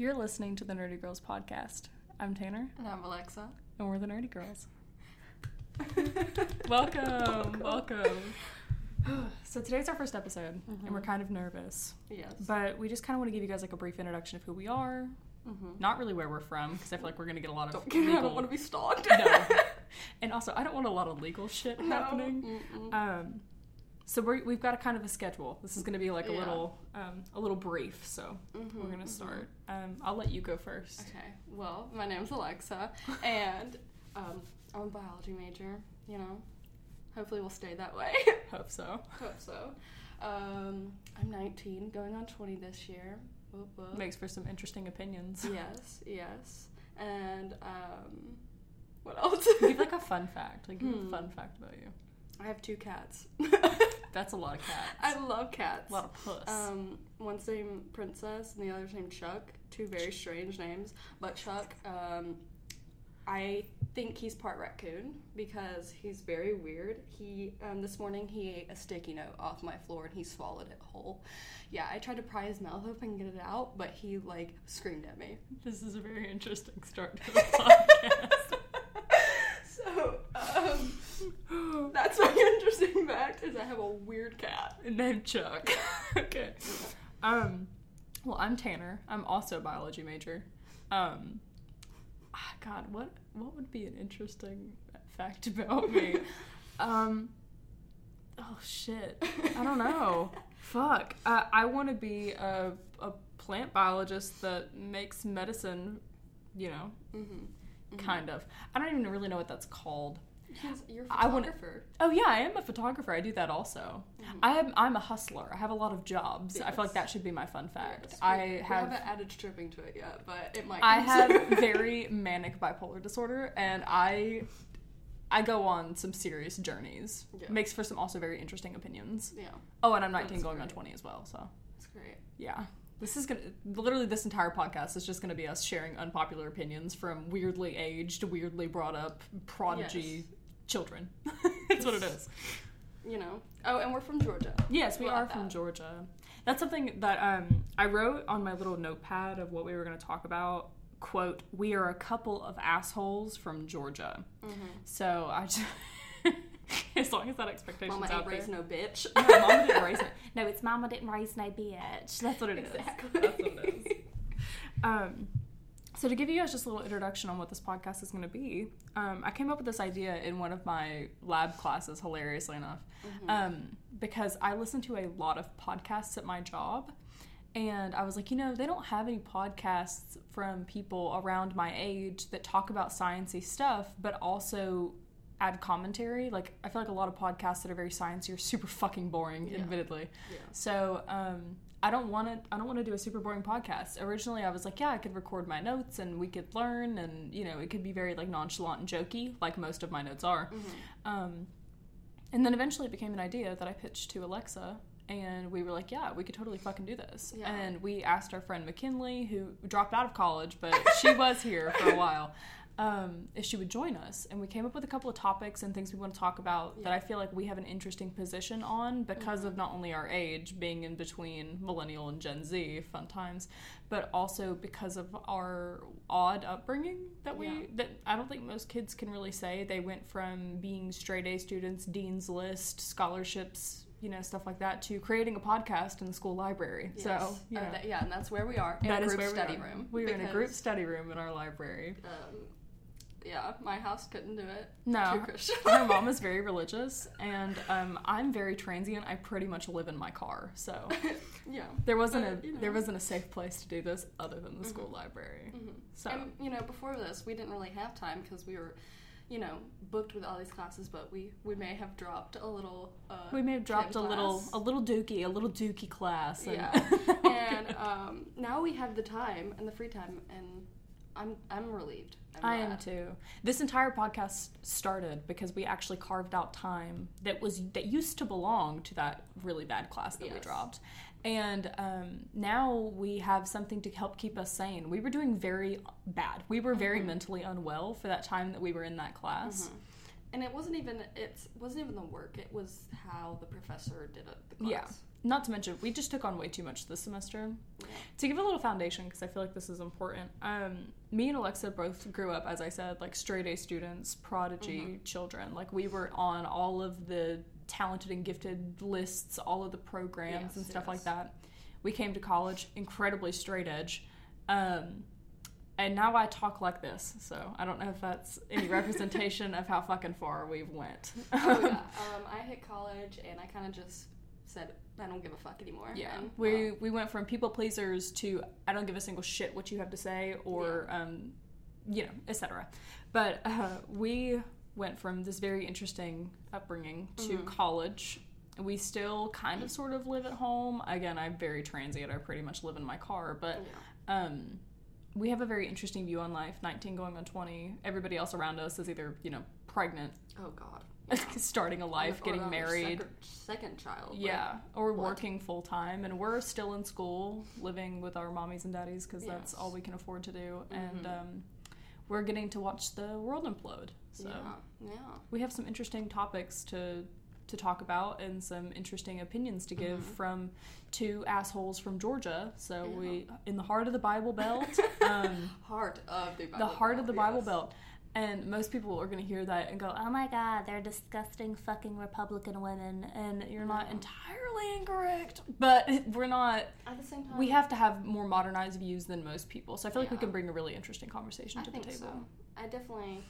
You're listening to the Nerdy Girls podcast. I'm Tanner, And I'm Alexa. and we're the Nerdy Girls. welcome, welcome. so today's our first episode, and we're kind of nervous, Yes. but we just kind of want to give you guys like a brief introduction of who we are. Mhm. Not really where we're from, because I feel like we're gonna get a lot of Don't, I don't want to be stalked. no. And also, I don't want a lot of legal shit No. happening. Mm-mm. Um, so we're, we've got a kind of a schedule. This is going to be like a Yeah. little um, a little brief. So Mhm, we're going to mhm. start. Um, I'll let you go first. Okay. Well, my name's Alexa, and um, I'm a biology major. You know, hopefully we'll stay that way. Hope so. Hope so. Um, I'm 19, going on 20 this year. Whoop, whoop. Makes for some interesting opinions. Yes, yes. And um, what else? Give like a fun fact. Like give a Hmm. fun fact about you. I have two cats. That's a lot of cats. I love cats. a lot of puss. Um, one's named Princess and the other's named Chuck. Two very strange names. But Chuck, um, I think he's part raccoon because he's very weird. He um, this morning he ate a sticky note off my floor and he swallowed it whole. Yeah, I tried to pry his mouth open and get it out, but he like screamed at me. this is a very interesting start to the podcast. So um, that's my interesting fact is I have a weird cat. Named Chuck. okay. Um, well, I'm Tanner. I'm also a biology major. Um, ah, God, what what would be an interesting fact about me? um, oh shit, I don't know. Fuck. Uh, I want to be a a plant biologist that makes medicine. You know, Mm-hmm. Kind of. I don't even really know what that's called. You're a I wanna- photographer. Oh yeah, I am a photographer. I do that also. Mhm. I am. I'm a hustler. I have a lot of jobs. I feel like that should be my fun fact. Yes, I we- we have. haven't added stripping to it yet, but it might. I have very manic bipolar disorder, and I. I go on some serious journeys. Yeah. Makes for some also very interesting opinions. yeah, Oh, and I'm 19 That's going on 20 as well. So that's great. yeah, this is gonna literally this entire podcast is just gonna be us sharing unpopular opinions from weirdly aged, weirdly brought up prodigy Yes. children. That's what it is. You know. Oh, and we're from Georgia. Yes, we We'll are from that. Georgia. That's something that um, I wrote on my little notepad of what we were going to talk about. Quote, we are a couple of assholes from Georgia. Mm-hmm. So I just, as long as that expectation's Mama out ain't there. raised no bitch. No, mama didn't raise it. No, it's mama didn't raise no bitch. That's what it is. Exactly. That's what it is. Um, so to give you guys just a little introduction on what this podcast is going to be, um, I came up with this idea in one of my lab classes, hilariously enough, Mm-hmm. um, because I listen to a lot of podcasts at my job. And I was like, you know, they don't have any podcasts from people around my age that talk about sciencey stuff, but also add commentary. Like, I feel like a lot of podcasts that are very sciencey are super fucking boring, Yeah. admittedly. Yeah. So um, I don't want to. I don't want to do a super boring podcast. Originally, I was like, yeah, I could record my notes and we could learn, and you know, it could be very like nonchalant and jokey, like most of my notes are. Mhm. Um, and then eventually, it became an idea that I pitched to Alexa. And we were like, yeah, we could totally fucking do this. Yeah. And we asked our friend McKinley, who dropped out of college, but she was here for a while, um, if she would join us. And we came up with a couple of topics and things we want to talk about that I feel like we have an interesting position on because of not only our age, being in between millennial and Gen Z, fun times, but also because of our odd upbringing that we Yeah. that I don't think most kids can really say. They went from being straight A students, dean's list, scholarships, you know, stuff like that, to creating a podcast in the school library. Yes. So Oh, yeah. that- yeah, and that's where we are in That a is group study are. room. We were in a group study room in our library. Um, yeah, my house couldn't do it. No, her mom is very religious, and um, I'm very transient. I pretty much live in my car, so yeah. there wasn't But, a you know. there wasn't a safe place to do this other than the school library. Mhm. So And you know, before this, we didn't really have time because we were, you know, booked with all these classes. But we we may have dropped a little. Uh, we may have dropped a little a little dookie, a little dookie class. And Yeah, and um, now we have the time and the free time, and I'm I'm relieved. I'm I am too. This entire podcast started because we actually carved out time that was that used to belong to that really bad class that we dropped. And um, now we have something to help keep us sane. We were doing very bad. We were very mentally unwell for that time that we were in that class. Mhm. And it wasn't even it wasn't even the work. It was how the professor did it. The class. Yeah. Not to mention, we just took on way too much this semester. To give a little foundation, because I feel like this is important. Um, me and Alexa both grew up, as I said, like straight A students, prodigy Mm-hmm. children. Like we were on all of the talented and gifted lists, all of the programs Yes, and stuff yes. like that. We came to college incredibly straight edge. Um, and now I talk like this, so I don't know if that's any representation of how fucking far we've went. oh yeah. Um, I hit college and I kind of just said I don't give a fuck anymore. Yeah, And, we well, we went from people pleasers to I don't give a single shit what you have to say or um, you know, etc. But uh, we went from this very interesting upbringing to Mhm. college. We still kind of sort of live at home. Again, I'm very transient. I pretty much live in my car, but yeah. um, we have a very interesting view on life. 19 going on 20. Everybody else around us is either you know pregnant, Oh God. starting a life, Or getting married. Second, second child. like, Yeah, or what? working full time, and we're still in school, living with our mommies and daddies because that's all we can afford to do, and Mhm. um, we're getting to watch the world implode. So yeah. Yeah. we have some interesting topics to to talk about and some interesting opinions to give Mhm. from two assholes from Georgia. So Yeah. we in the heart of the Bible Belt. Um, Heart of the Bible the heart of the Bible yes. Belt. And most people are going to hear that and go, "Oh my God, they're disgusting fucking Republican women," and you're not entirely incorrect, but we're not. At the same time, We have to have more modernized views than most people, so I feel like we can bring a really interesting conversation I to the think table. so. I definitely.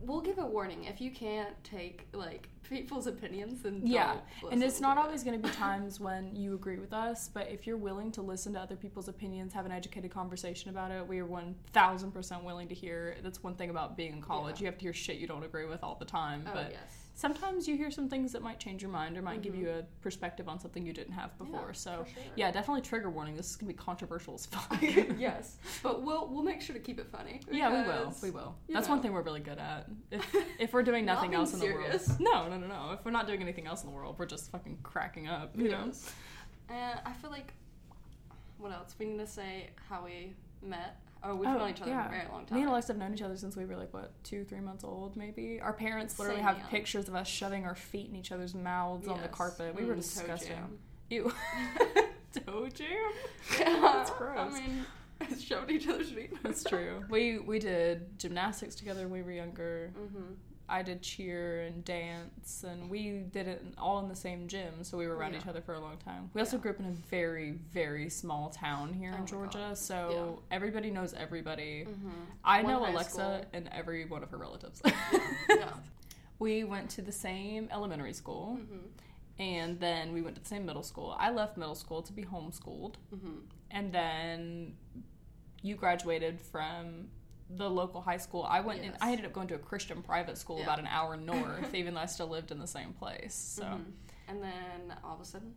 We'll give a warning if you can't take like people's opinions. Then Yeah, And it's not always going to be times when you agree with us, but if you're willing to listen to other people's opinions, have an educated conversation about it, we are 1000% willing to hear. That's one thing about being in college. Yeah. You have to hear shit you don't agree with all the time, Oh but yes. Sometimes you hear some things that might change your mind or might give Mhm. you a perspective on something you didn't have before. Yeah, so, sure. yeah, definitely trigger warning. This is going to be controversial as fuck. yes, but we'll we'll make sure to keep it funny. Yeah, we will. We will. That's one thing we're really good at. If if we're doing nothing else in the serious. world, no, no, no, no. If we're not doing anything else in the world, we're just fucking cracking up. You know. Yes. And I feel like what else? We need to say how we met. Oh, we've Oh, known each other yeah. for a very long time. Me and Alexa have known each other since we were like what two, three months old, maybe. Our parents literally Same, have yeah. pictures of us shoving our feet in each other's mouths on the carpet. We were Mm, toe disgusting. jam. Ew. Toe jam. Yeah, That's gross. I mean, shoved each other's feet. That's true. We we did gymnastics together when we were younger. Mm-hmm. I did cheer and dance, and we did it all in the same gym, so we were around Yeah. each other for a long time. We also Yeah. grew up in a very, very small town here Oh in Georgia, God. so everybody knows everybody. Mm-hmm. I One know Alexa school. and every one of her relatives. Yeah. We went to the same elementary school, Mm-hmm. and then we went to the same middle school. I left middle school to be homeschooled, Mm-hmm. and then you graduated from the local high school. I went. Yes. I ended up going to a Christian private school Yeah. about an hour north, even though I still lived in the same place. So Mm-hmm. And then all of a sudden,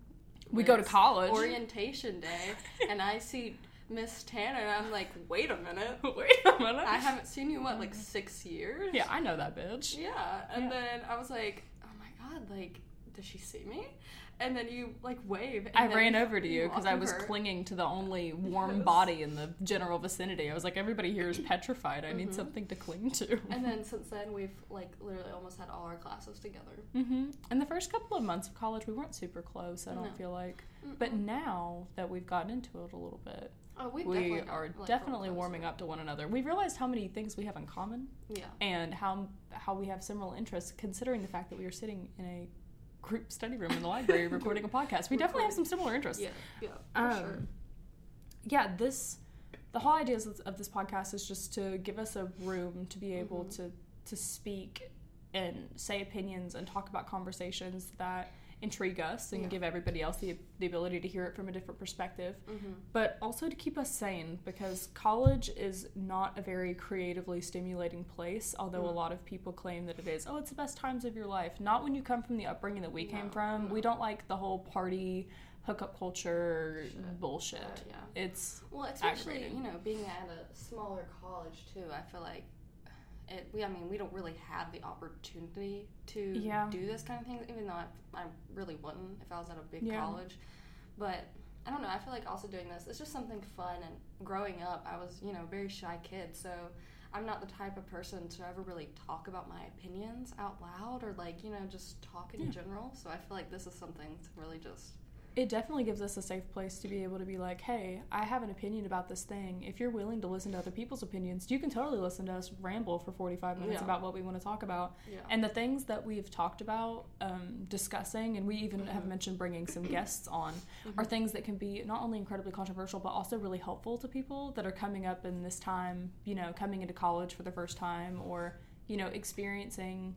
we go to college. orientation day, and I see Miss Tanner, and I'm like, wait a minute, Wait a minute. I haven't seen you what like six years. yeah, I know that bitch. Yeah, and Yeah. then I was like, oh my god, like, does she see me? And then you like wave. And I ran over to you because I was clinging to the only warm Yes. body in the general vicinity. I was like, everybody here is petrified. I need Mhm. something to cling to. And then since then, we've like literally almost had all our classes together. hmm In the first couple of months of college, we weren't super close. I don't No. feel like. But Mm-mm. now that we've gotten into it a little bit, oh, we've definitely are like, definitely warming up to one another. We've realized how many things we have in common Yeah. and how how we have similar interests, considering the fact that we are sitting in a group study room in the library recording a podcast. We definitely have some similar interests. Yeah. Yeah. For Um, sure. yeah, this the whole idea of of this podcast is just to give us a room to be able Mhm. to to speak and say opinions and talk about conversations that intrigue us and Yeah. give everybody else the, the ability to hear it from a different perspective Mm-hmm. but also to keep us sane because college is not a very creatively stimulating place although a Mm. lot of people claim that it is oh it's the best times of your life not when you come from the upbringing that we came No, from we don't like the whole party hookup culture Shit. bullshit Uh, yeah. it's Well, especially you know being at a smaller college too. I feel like it. We, I mean, we don't really have the opportunity to Yeah. do this kind of thing. Even though I, I really wouldn't if I was at a big Yeah. college. But I don't know. I feel like also doing this. It's just something fun. And growing up, I was you know a very shy kid, so. I'm not the type of person to ever really talk about my opinions out loud or like, you know, just talk in Yeah. general. So I feel like this is something to really just it definitely gives us a safe place to be able to be like, hey, I have an opinion about this thing. If you're willing to listen to other people's opinions, you can totally listen to us ramble for 45 minutes Yeah. about what we want to talk about. Yeah. And the things that we've talked about, um, discussing, and we even have Mhm. mentioned bringing some guests on, are things that can be not only incredibly controversial, but also really helpful to people that are coming up in this time, you know, coming into college for the first time or, you know, experiencing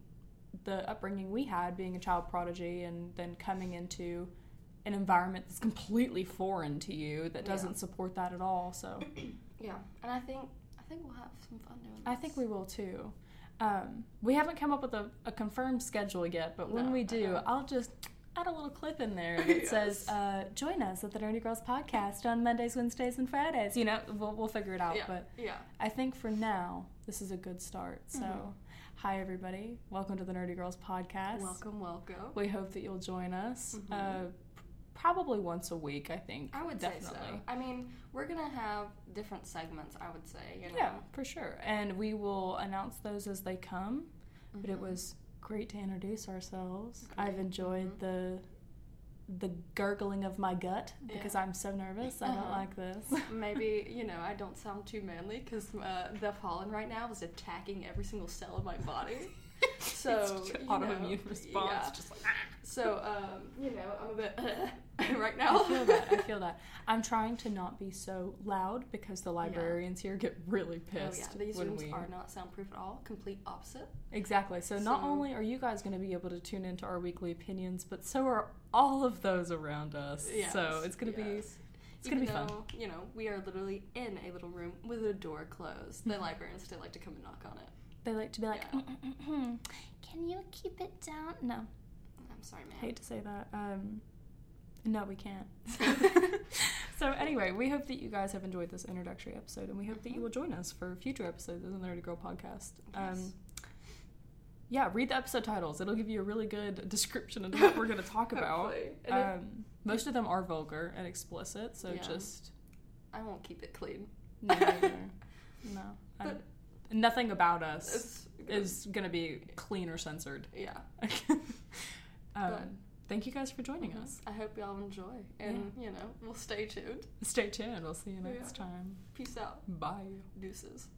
the upbringing we had being a child prodigy and then coming into an environment that's completely foreign to you that doesn't support that at all. So yeah, and I think I think we'll have some fun doing. That. I think we will too. Um, we haven't come up with a, a confirmed schedule yet, but when No, we do. I'll just add a little clip in there that says, uh, "Join us at the Nerdy Girls podcast on Mondays, Wednesdays, and Fridays." You know, we'll, we'll figure it out. Yeah. But Yeah. I think for now, this is a good start. So, Mhm. hi everybody, welcome to the Nerdy Girls podcast. Welcome, welcome. We hope that you'll join us. Mhm. Uh, probably once a week, I think. I would definitely. say so. I mean, we're gonna have different segments. I would say. You know? Yeah, for sure. And we will announce those as they come. But it Mhm. was great to introduce ourselves. Great. I've enjoyed Mhm. the the gurgling of my gut because Yeah. I'm so nervous. I don't Uh-huh. like this. Maybe you know I don't sound too manly because uh, the pollen right now is attacking every single cell of my body. So It's just you autoimmune know, response. yeah. Just like, So um, you know I'm a bit right now. I feel that. I feel that. I'm trying to not be so loud because the librarians here get really pissed. Oh yeah, these when rooms we are not soundproof at all. Complete opposite. exactly. So not only are you guys going to be able to tune into our weekly opinions, but so are all of those around us. so it's going to be yes. it's gonna Even be fun. You know, we are literally in a little room with a door closed. The mm-hmm. librarians still like to come and knock on it. they like to be like, Yeah. Mm, mm, mm, "Can you keep it down?" No. I'm sorry, man. hate to say that. Um, no, we can't. so anyway, we hope that you guys have enjoyed this introductory episode, and we hope that you will join us for future episodes of the Nerdy Girl podcast. Yes. Um, yeah, read the episode titles. It'll give you a really good description of what we're going to talk about. Hopefully. And if- Um, most of them are vulgar and explicit, so Yeah. just I won't keep it clean. no, no. But- nothing about us is going to be clean or censored. yeah. Um, But- thank you guys for joining Mhm. us. I hope y'all enjoy, and you know, we'll stay tuned. Stay tuned. We'll see you next Yeah. time. Peace out. Bye. Deuces.